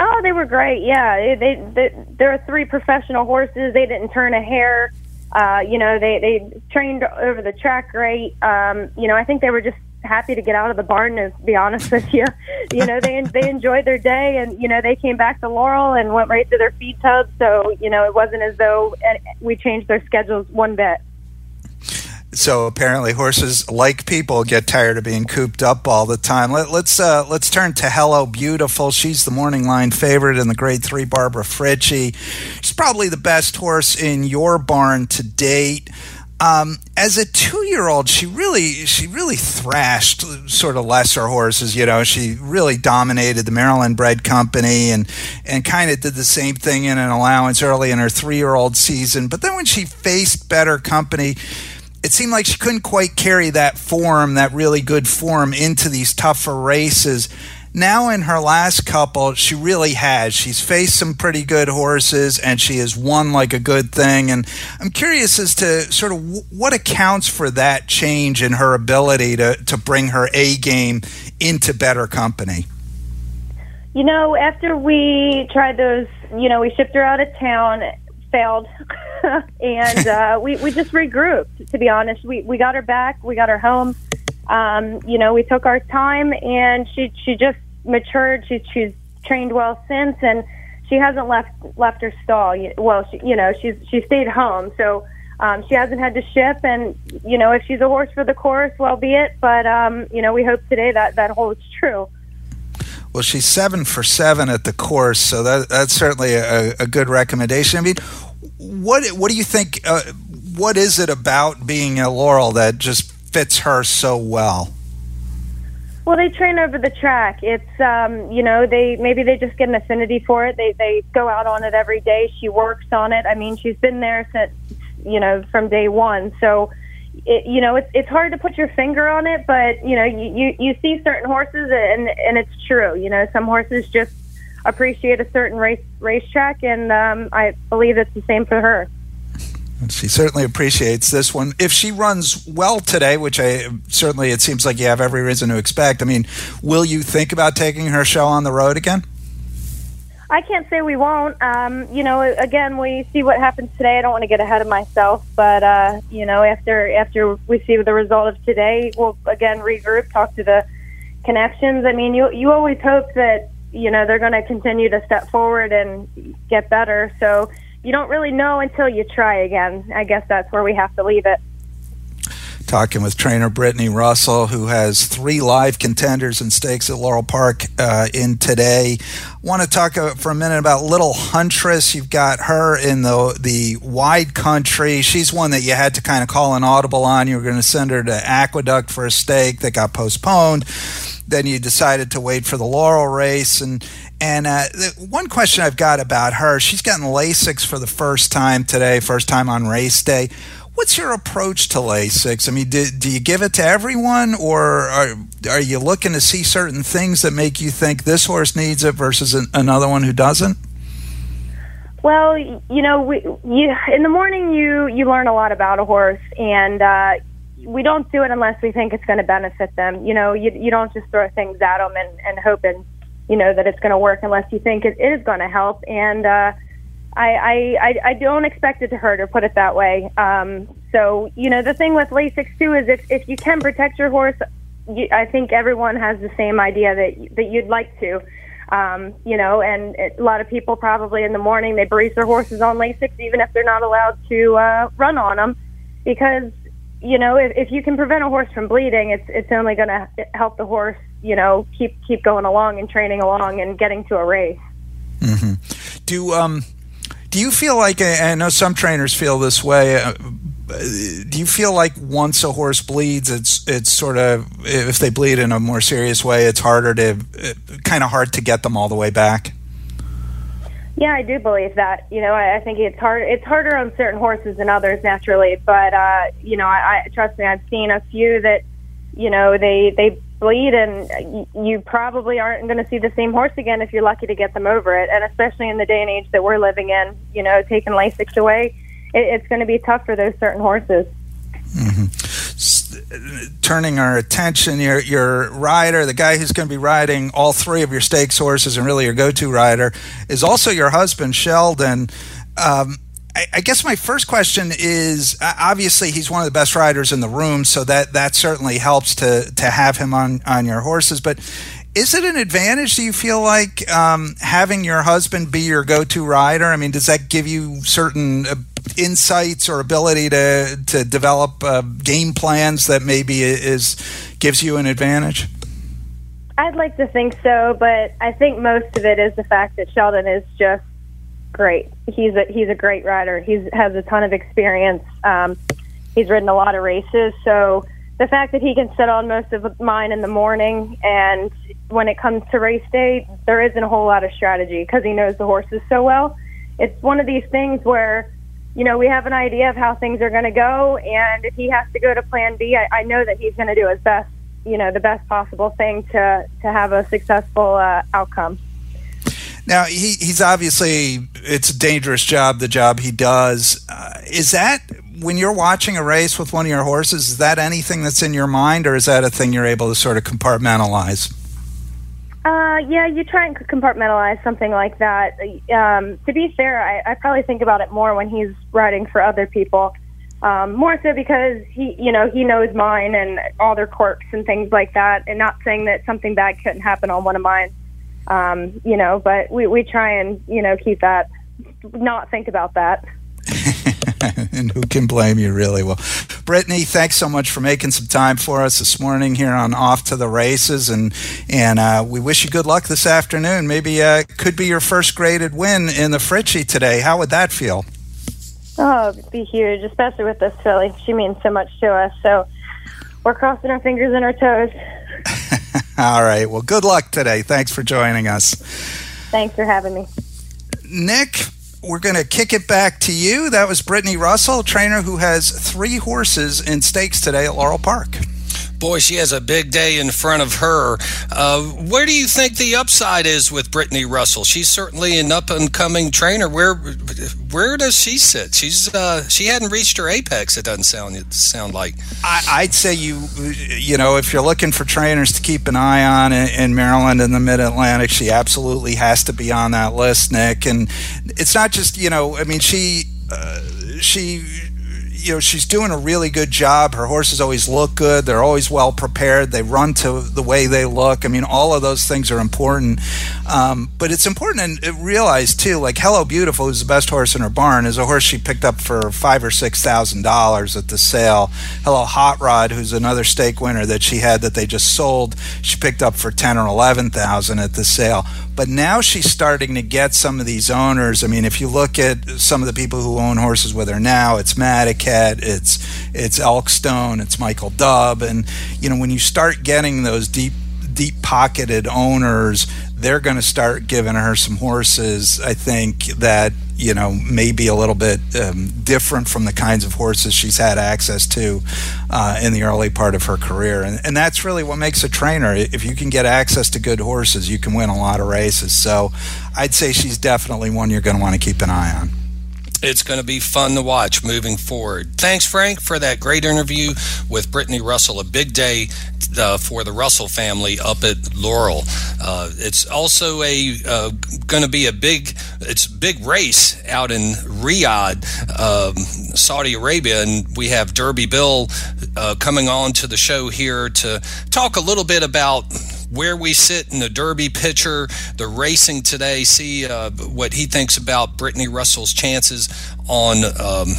Oh, they were great. Yeah, they, they there are three professional horses. They didn't turn a hair. Uh, you know, they they trained over the track great. Um, you know, I think they were just happy to get out of the barn. To be honest with you, you know, they they enjoyed their day, and you know, they came back to Laurel and went right to their feed tub. So you know, it wasn't as though uh, we changed their schedules one bit. So apparently, horses like people get tired of being cooped up all the time. Let, us uh, let's turn to Hello Beautiful. She's the morning line favorite in the Grade Three. Barbara Fritchie. She's probably the best horse in your barn to date. Um, as a two-year-old, she really she really thrashed sort of lesser horses. You know, she really dominated the Maryland Bred Company and and kind of did the same thing in an allowance early in her three-year-old season. But then when she faced better company it seemed like she couldn't quite carry that form, that really good form, into these tougher races. Now, in her last couple, she really has. She's faced some pretty good horses and she has won like a good thing. And I'm curious as to sort of what accounts for that change in her ability to, to bring her A game into better company. You know, after we tried those, you know, we shipped her out of town failed, and uh, we we just regrouped. To be honest, we we got her back, we got her home. um, you know, we took our time, and she she just matured. She, she's trained well since, and she hasn't left left her stall. Well, she, you know, she's she stayed home, so um, she hasn't had to ship. And you know, if she's a horse for the course, well be it. But um, you know, we hope today that that holds true. Well, she's seven for seven at the course, so that that's certainly a, a good recommendation. I mean, what what do you think? Uh, what is it about being a Laurel that just fits her so well? Well, they train over the track. It's um, you know, they maybe they just get an affinity for it. They they go out on it every day. She works on it. I mean, she's been there since you know from day one. So, it, you know, it's it's hard to put your finger on it, but you know, you you, you see certain horses, and and it's true. You know, some horses just appreciate a certain race racetrack, and um, I believe it's the same for her. She certainly appreciates this one. If she runs well today, which I certainly it seems like you have every reason to expect. I mean, will you think about taking her show on the road again? I can't say we won't. Um, you know, again, we see what happens today. I don't want to get ahead of myself, but uh, you know, after after we see the result of today, we'll again regroup, talk to the connections. I mean, you you always hope that you know they're going to continue to step forward and get better. So you don't really know until you try again. I guess that's where we have to leave it. Talking with trainer Brittany Russell, who has three live contenders and stakes at Laurel Park uh, in today. Want to talk uh, for a minute about Little Huntress. You've got her in the the wide country. She's one that you had to kind of call an audible on. You were going to send her to Aqueduct for a stake that got postponed. Then you decided to wait for the Laurel race, and and uh, one question I've got about her, she's gotten Lasix for the first time today, first time on race day. What's your approach to Lasix? I mean, do, do you give it to everyone, or are, are you looking to see certain things that make you think this horse needs it versus an, another one who doesn't? Well, you know, we you in the morning you you learn a lot about a horse, and uh, we don't do it unless we think it's going to benefit them. You know, you you don't just throw things at them and and hoping you know that it's going to work unless you think it, it is going to help. And uh, I, I I don't expect it to hurt, or put it that way. Um, so you know, the thing with Lasix too is if if you can protect your horse, you, I think everyone has the same idea that that you'd like to. Um, you know, and it, a lot of people probably in the morning they brace their horses on Lasix even if they're not allowed to uh, run on them, because you know if, if you can prevent a horse from bleeding, it's it's only going to help the horse, you know, keep keep going along and training along and getting to a race. hmm Do um, do you feel like I know some trainers feel this way? uh, Do you feel like once a horse bleeds, it's it's sort of if they bleed in a more serious way, it's harder to kind of hard to get them all the way back. Yeah, I do believe that. You know, I, I think it's hard. It's harder on certain horses than others, naturally. But uh, you know, I, I trust me. I've seen a few that, you know, they they bleed, and you probably aren't going to see the same horse again if you're lucky to get them over it. And especially in the day and age that we're living in, you know, taking Lasix away, it, it's going to be tough for those certain horses. Turning our attention, your your rider, the guy who's going to be riding all three of your stakes horses, and really your go-to rider, is also your husband, Sheldon. Um, I, guess my first question is obviously he's one of the best riders in the room, so that that certainly helps to to have him on on your horses. But is it an advantage? Do you feel like um, having your husband be your go-to rider? I mean, does that give you certain uh, insights or ability to to develop uh, game plans that maybe is gives you an advantage? I'd like to think so, but I think most of it is the fact that Sheldon is just great. He's a he's a great rider. He's has a ton of experience. Um, he's ridden a lot of races, so the fact that he can sit on most of mine in the morning, and when it comes to race day, there isn't a whole lot of strategy because he knows the horses so well. It's one of these things where you know we have an idea of how things are going to go, and if he has to go to Plan B, I, I know that he's going to do his best. You know, the best possible thing to to have a successful uh, outcome. Now he, he's obviously it's a dangerous job. The job he does uh, is that when you're watching a race with one of your horses, is that anything that's in your mind, or is that a thing you're able to sort of compartmentalize? Uh, yeah, you try and compartmentalize something like that. Um, to be fair, I, I probably think about it more when he's riding for other people. Um, more so because he, you know, he knows mine and all their quirks and things like that. And not saying that something bad couldn't happen on one of mine, um, you know, but we we try and you know keep that, not think about that. and who can blame you, really? Well, Brittany, thanks so much for making some time for us this morning here on Off to the Races, and and uh, we wish you good luck this afternoon. Maybe uh, could be your first graded win in the Fritchie today. How would that feel? Oh, it'd be huge, especially with this filly. She means so much to us. So we're crossing our fingers and our toes. All right. Well, good luck today. Thanks for joining us. Thanks for having me. Nick, we're going to kick it back to you. That was Brittany Russell, trainer who has three horses in stakes today at Laurel Park. Boy, she has a big day in front of her. Uh, where do you think the upside is with Brittany Russell? She's certainly an up and coming trainer. Where where does she sit? She's uh, she hadn't reached her apex. It doesn't sound sound like. I, would say you you know if you're looking for trainers to keep an eye on in, in Maryland and the Mid Atlantic, she absolutely has to be on that list, Nick. And it's not just you know I mean she. Uh, she you know she's doing a really good job. Her horses always look good. They're always well prepared. They run to the way they look. I mean, all of those things are important. Um, but it's important to realize too, like Hello Beautiful, who's the best horse in her barn, is a horse she picked up for five or six thousand dollars at the sale. Hello Hot Rod, who's another stake winner that she had that they just sold, she picked up for ten or eleven thousand at the sale. But now she's starting to get some of these owners. I mean, if you look at some of the people who own horses with her now, it's Madaket, it's it's Elkstone, it's Michael Dubb, and you know when you start getting those deep deep pocketed owners, they're going to start giving her some horses. I think that you know maybe a little bit um, different from the kinds of horses she's had access to uh, in the early part of her career, and, and that's really what makes a trainer. If you can get access to good horses, you can win a lot of races. So, I'd say she's definitely one you're going to want to keep an eye on it's going to be fun to watch moving forward. Thanks, Frank, for that great interview with Brittany Russell. A big day uh, for the Russell family up at Laurel. Uh, it's also a uh, going to be a big it's big race out in Riyadh, um, Saudi Arabia, and we have Derby Bill uh, coming on to the show here to talk a little bit about where we sit in the Derby picture, the racing today, see uh, what he thinks about Brittany Russell's chances on. Um,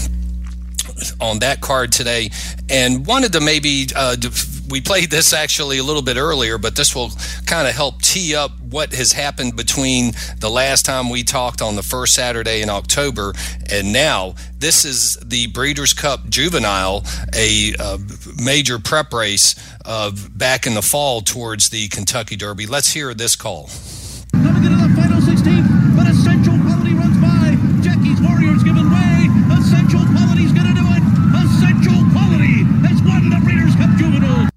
on that card today, and wanted to maybe uh, we played this actually a little bit earlier, but this will kind of help tee up what has happened between the last time we talked on the first Saturday in October and now. This is the Breeders' Cup Juvenile, a uh, major prep race back in the fall towards the Kentucky Derby. Let's hear this call. Coming into the final 16, but Essential Quality runs by. Jackie's Warriors giving way. Essential Quality's going to do it. Essential Quality has won the Breeders' Cup Juvenile.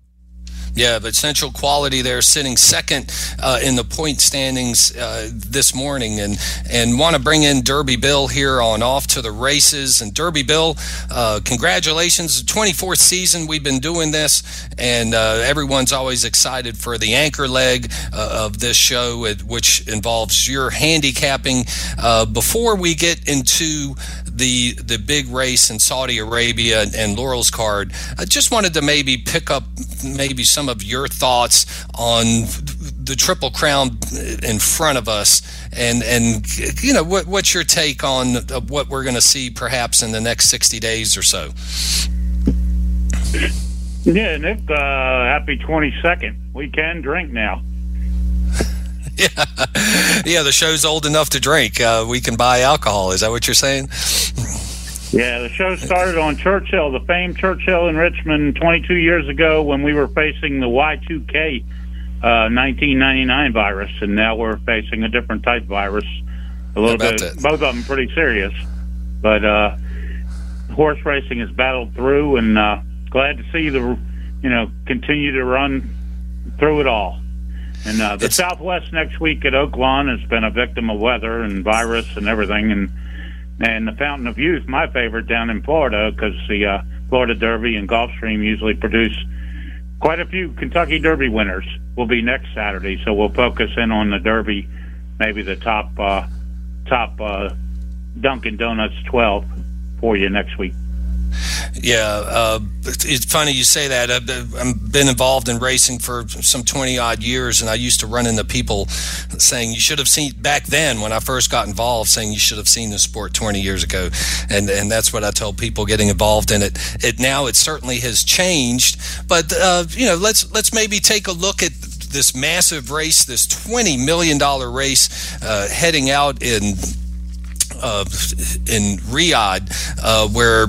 Yeah, but Essential Quality there sitting second uh, in the point standings uh, this morning, and and want to bring in Derby Bill here on off to the races. And Derby Bill, uh, congratulations, 24th season we've been doing this, and uh, everyone's always excited for the anchor leg uh, of this show, which involves your handicapping. Uh, before we get into the the big race in Saudi Arabia and Laurel's card, I just wanted to maybe pick up maybe some of your thoughts on the Triple Crown in front of us, and and you know what what's your take on what we're going to see perhaps in the next sixty days or so. Yeah, Nick. Uh, happy twenty second. We can drink now. yeah, yeah. The show's old enough to drink. Uh, we can buy alcohol. Is that what you're saying? Yeah, the show started on Churchill, the famed Churchill in Richmond, 22 years ago when we were facing the Y2K uh, 1999 virus, and now we're facing a different type virus. A little bit, that? both of them pretty serious, but uh, horse racing has battled through, and uh, glad to see the you know continue to run through it all. And uh, the it's, Southwest next week at Oaklawn has been a victim of weather and virus and everything, and and the Fountain of Youth, my favorite down in Florida, because the uh, Florida Derby and Gulfstream usually produce quite a few Kentucky Derby winners. Will be next Saturday, so we'll focus in on the Derby, maybe the top uh, top uh, Dunkin' Donuts 12 for you next week. Yeah, uh, it's funny you say that. I've, been involved in racing for some 20 odd years, and I used to run into people saying, You should have seen back then when I first got involved, saying you should have seen the sport 20 years ago. And, and that's what I tell people getting involved in it. It Now it certainly has changed, but, uh, you know, let's, let's maybe take a look at this massive race, this $20 million race uh, heading out in uh, in Riyadh, uh, where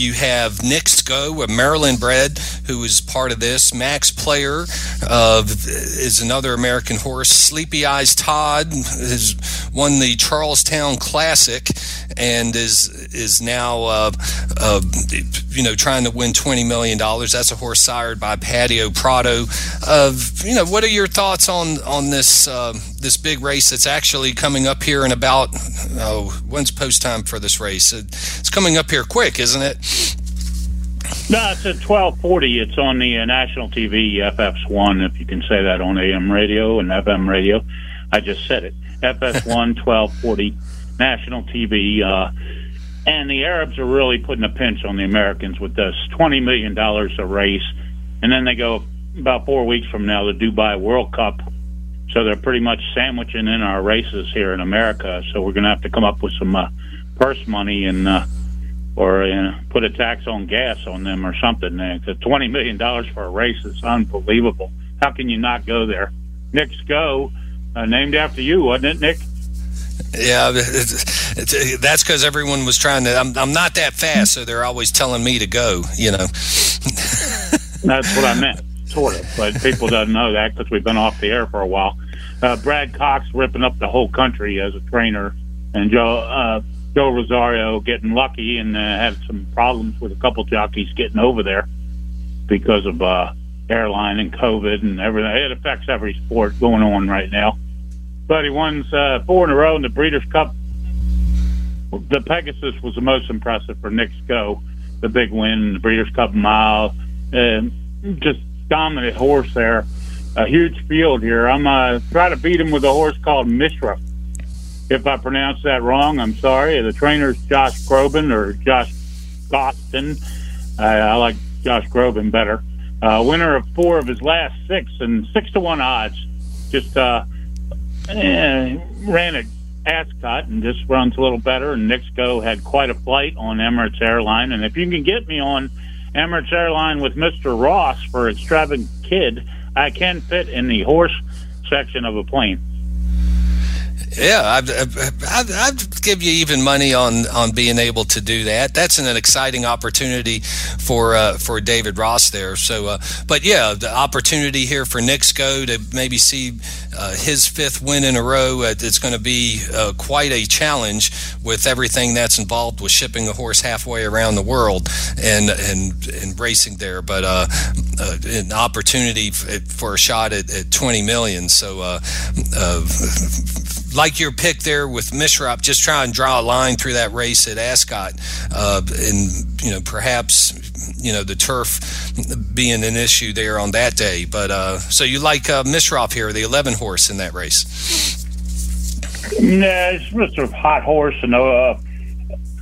you have Knicks Go, a Maryland bred, who is part of this. Max Player is another American horse. Sleepy Eyes Todd has won the Charlestown Classic and is is now uh, uh, you know trying to win twenty million dollars. That's a horse sired by Paddy O'Prado. Of you know, what are your thoughts on on this uh, this big race that's actually coming up here in about oh, when's post time for this race? It's coming up here quick, isn't it? No, it's at twelve forty. It's on the uh, national TV, FS1, if you can say that on AM radio and FM radio. I just said it. FS1, twelve forty, national TV. Uh, and the Arabs are really putting a pinch on the Americans with this twenty million dollars a race, and then they go about four weeks from now the Dubai World Cup. So they're pretty much sandwiching in our races here in America. So we're going to have to come up with some uh, purse money and. Uh, or uh, put a tax on gas on them or something. The twenty million dollars for a race is unbelievable. How can you not go there? Knicks Go, uh, named after you, wasn't it, Nick? Yeah, it's, it's, that's because everyone was trying to. I'm, I'm not that fast, so they're always telling me to go. You know. that's what I meant, sort of. But people don't know that because we've been off the air for a while. Uh, Brad Cox ripping up the whole country as a trainer, and Joe uh, Joel Rosario getting lucky and uh, had some problems with a couple jockeys getting over there because of uh, airline and COVID and everything. It affects every sport going on right now. But he won uh, four in a row in the Breeders' Cup. The Pegasus was the most impressive for Knicks Go. The big win in the Breeders' Cup mile. and just dominant horse there. A huge field here. I'm uh, trying to beat him with a horse called Mishra if I pronounce that wrong, I'm sorry. The trainer's Josh Groban or Josh Gostin. Uh, I like Josh Groban better. Uh, winner of four of his last six and six to one odds. Just uh, eh, ran at Ascot and just runs a little better. And Sko had quite a flight on Emirates Airline. And if you can get me on Emirates Airline with Mr. Ross for Extravagant Kid, I can fit in the horse section of a plane. Yeah, I'd, I'd, I'd, give you even money on on being able to do that. That's an, exciting opportunity for uh, for David Ross there. So, uh, but yeah, the opportunity here for Sko to maybe see uh, his fifth win in a row. Uh, it's going to be uh, quite a challenge with everything that's involved with shipping a horse halfway around the world and and and racing there. But uh, an opportunity for a shot at, at 20 million. So like your pick there with Mishriff, just try and draw a line through that race at Ascot, uh, and you know perhaps you know the turf being an issue there on that day. But uh, so you like uh, Mishriff here, the 11 horse in that race? Yeah, it's just a hot horse, and uh,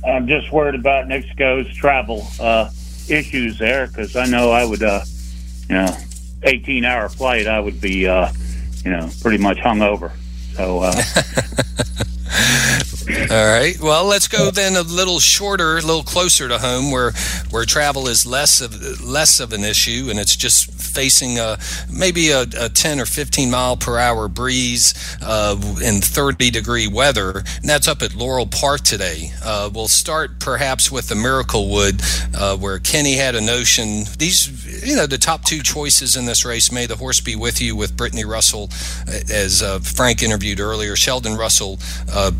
I'm just worried about Knicks Go's travel uh, issues there because I know I would, uh, you know, 18 hour flight, I would be, uh, you know, pretty much hung over. So. Uh, All right. Well, let's go then a little shorter, a little closer to home, where where travel is less of less of an issue, and it's just facing a maybe a, a 10 or 15 mile per hour breeze uh, in 30 degree weather, and that's up at Laurel Park today. Uh, we'll start perhaps with the Miracle Wood, uh, where Kenny had a notion. These, you know, the top two choices in this race. May the horse be with you with Brittany Russell, as uh, Frank interviewed earlier. Sheldon Russell uh,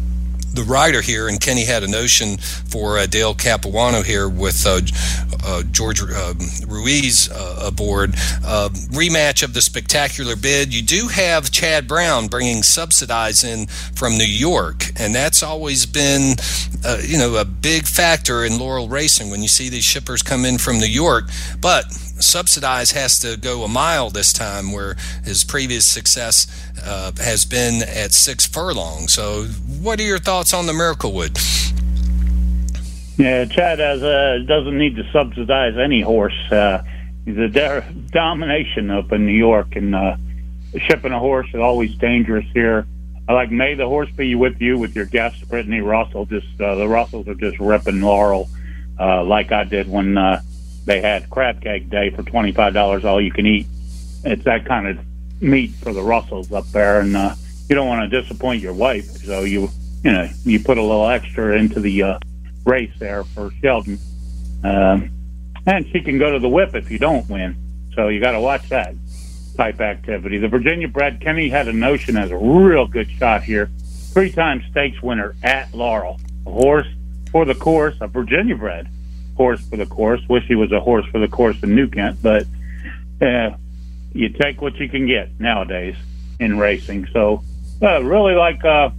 the rider here, and Kenny had a notion for uh, Dale Capuano here with uh, uh, George um, Ruiz uh, aboard. Uh, rematch of the spectacular bid. You do have Chad Brown bringing subsidize in from New York, and that's always been, uh, you know, a big factor in Laurel racing when you see these shippers come in from New York. But subsidize has to go a mile this time, where his previous success uh, has been at six furlongs. So, what are your thoughts on the Miracle Wood? Yeah, Chad has uh, doesn't need to subsidize any horse. Uh, the de- domination up in New York and uh, shipping a horse is always dangerous here. I like May the horse be with you with your guest Brittany Russell. Just uh, the Russells are just ripping Laurel uh, like I did when uh, they had crab cake day for twenty five dollars all you can eat. It's that kind of meat for the Russells up there, and uh, you don't want to disappoint your wife, so you you know you put a little extra into the uh, race there for Sheldon, um, and she can go to the whip if you don't win. So you got to watch that type activity. The Virginia bred Kenny had a notion as a real good shot here. Three time stakes winner at Laurel. A horse for the course, a Virginia bred horse for the course. Wish he was a horse for the course in New Kent, but uh, you take what you can get nowadays in racing. So, uh, really like uh,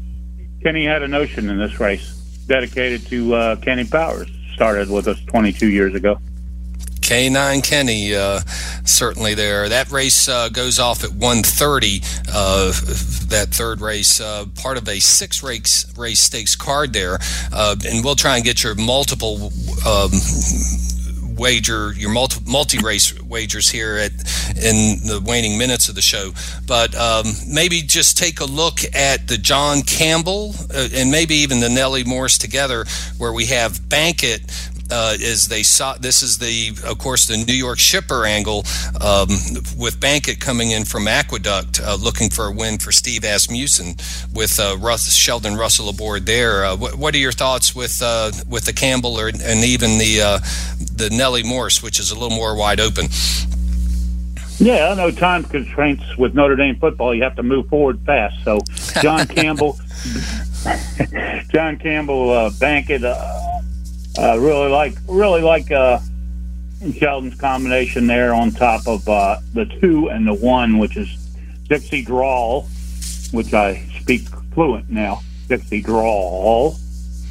Kenny had a notion in this race dedicated to uh, Kenny Powers. Started with us 22 years ago. K9 Kenny, uh, certainly there. That race uh, goes off at 1:30. Uh, that third race, uh, part of a six race race stakes card there, uh, and we'll try and get your multiple. Um, wager your multi race wagers here at in the waning minutes of the show. But um, maybe just take a look at the John Campbell uh, and maybe even the Nellie Morse together, where we have Bankit uh, is they saw this is the of course the New York shipper angle um, with Bankit coming in from Aqueduct uh, looking for a win for Steve Asmussen with uh, Russ, Sheldon Russell aboard there. Uh, what, what, are your thoughts with uh, with the Campbell or, and even the uh, the Nellie Morse, which is a little more wide open? Yeah, I know time constraints with Notre Dame football. You have to move forward fast. So John Campbell, John Campbell, uh, Bankit uh, really like really like uh, Sheldon's combination there on top of uh, the two and the one, which is Dixie Drawl, which I speak fluent now. Dixie Drawl.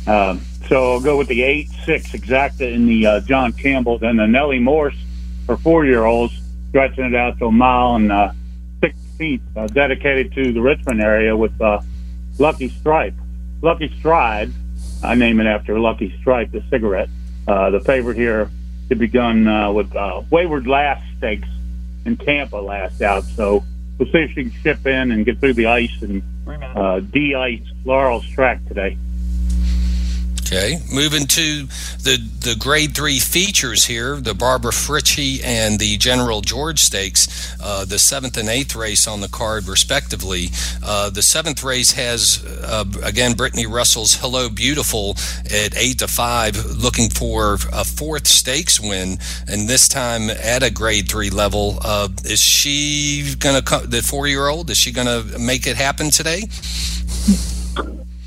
Um, so I'll go with the eight six exacta in the uh, John Campbell, then the Nellie Morse for four year olds, stretching it out to a mile and uh, six feet, uh, dedicated to the Richmond area with uh, Lucky Stripe. Lucky Stride I name it after Lucky Strike, the cigarette. Uh, the favorite here to be done uh, with uh, Wayward Lass Stakes in Tampa last out. So we'll see if she can ship in and get through the ice and uh, de-ice Laurel's track today. Okay, moving to the the Grade Three features here: the Barbara Fritchie and the General George Stakes, uh, the seventh and eighth race on the card, respectively. Uh, the seventh race has uh, again Brittany Russell's "Hello Beautiful" at eight to five, looking for a fourth stakes win, and this time at a Grade Three level. Uh, is she going to the four year old? Is she going to make it happen today?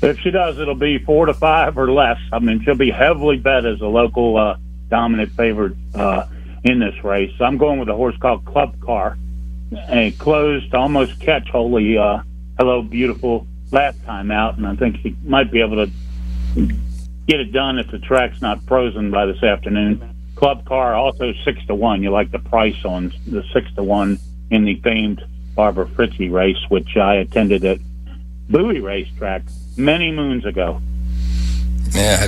If she does, it'll be four to five or less. I mean, she'll be heavily bet as a local uh, dominant favorite uh, in this race. I'm going with a horse called Club Car, a closed, almost catch holy uh, Hello Beautiful last time out, and I think she might be able to get it done if the track's not frozen by this afternoon. Club Car also six to one. You like the price on the six to one in the famed Barbara Fritchie race, which I attended at Bowie Racetrack many moons ago. Yeah,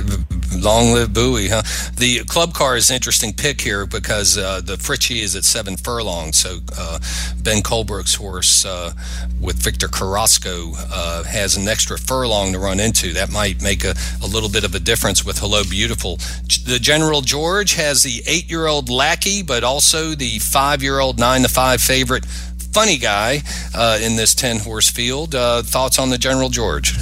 long live Bowie, huh? The club car is an interesting pick here because uh, the Fritchie is at seven furlongs. So uh, Ben Colebrook's horse uh, with Victor Carrasco uh, has an extra furlong to run into. That might make a, a little bit of a difference with Hello Beautiful. The General George has the eight year old Lackey, but also the five year old nine to five favorite Funny Guy uh, in this 10 horse field. Uh, thoughts on the General George?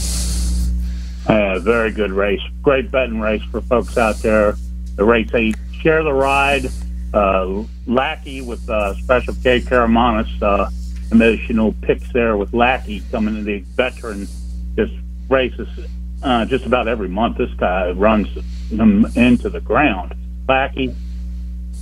Uh, very good race. Great betting race for folks out there. The race eight, share the ride. Uh, Lackey with uh, Special K Karamanos, uh, emotional picks there with Lackey coming to the veteran. Just races uh, just about every month. This guy runs them into the ground. Lackey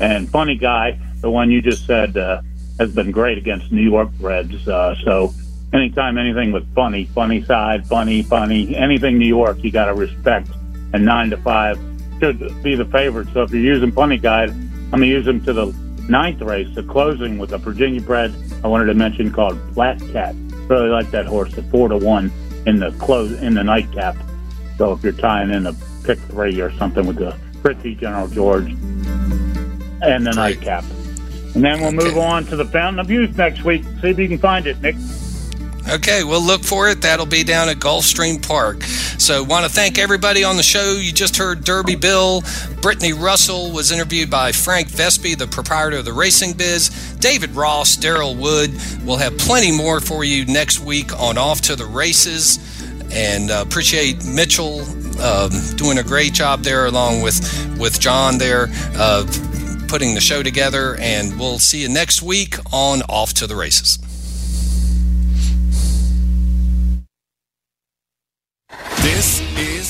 and funny guy, the one you just said, uh, has been great against New York Reds. Uh, so anytime anything with funny, funny side, funny, funny, anything New York, you got to respect. And nine to five should be the favorite. So if you're using funny guide, I'm gonna use him to the ninth race, the closing with a Virginia bred. I wanted to mention called Flat Cat. Really like that horse at four to one in the close in the nightcap. So if you're tying in a pick three or something with the Fritchie General George and the nightcap. And then we'll move on to the Fountain of Youth next week. See if you can find it, Nick. Okay, we'll look for it. That'll be down at Gulfstream Park. So, want to thank everybody on the show. You just heard Derby Bill. Brittany Russell was interviewed by Frank Vespe, the proprietor of the Racing Biz. David Ross, Daryl Wood. We'll have plenty more for you next week on Off to the Races. And uh, appreciate Mitchell um, doing a great job there, along with with John there, uh, putting the show together. And we'll see you next week on Off to the Races. This is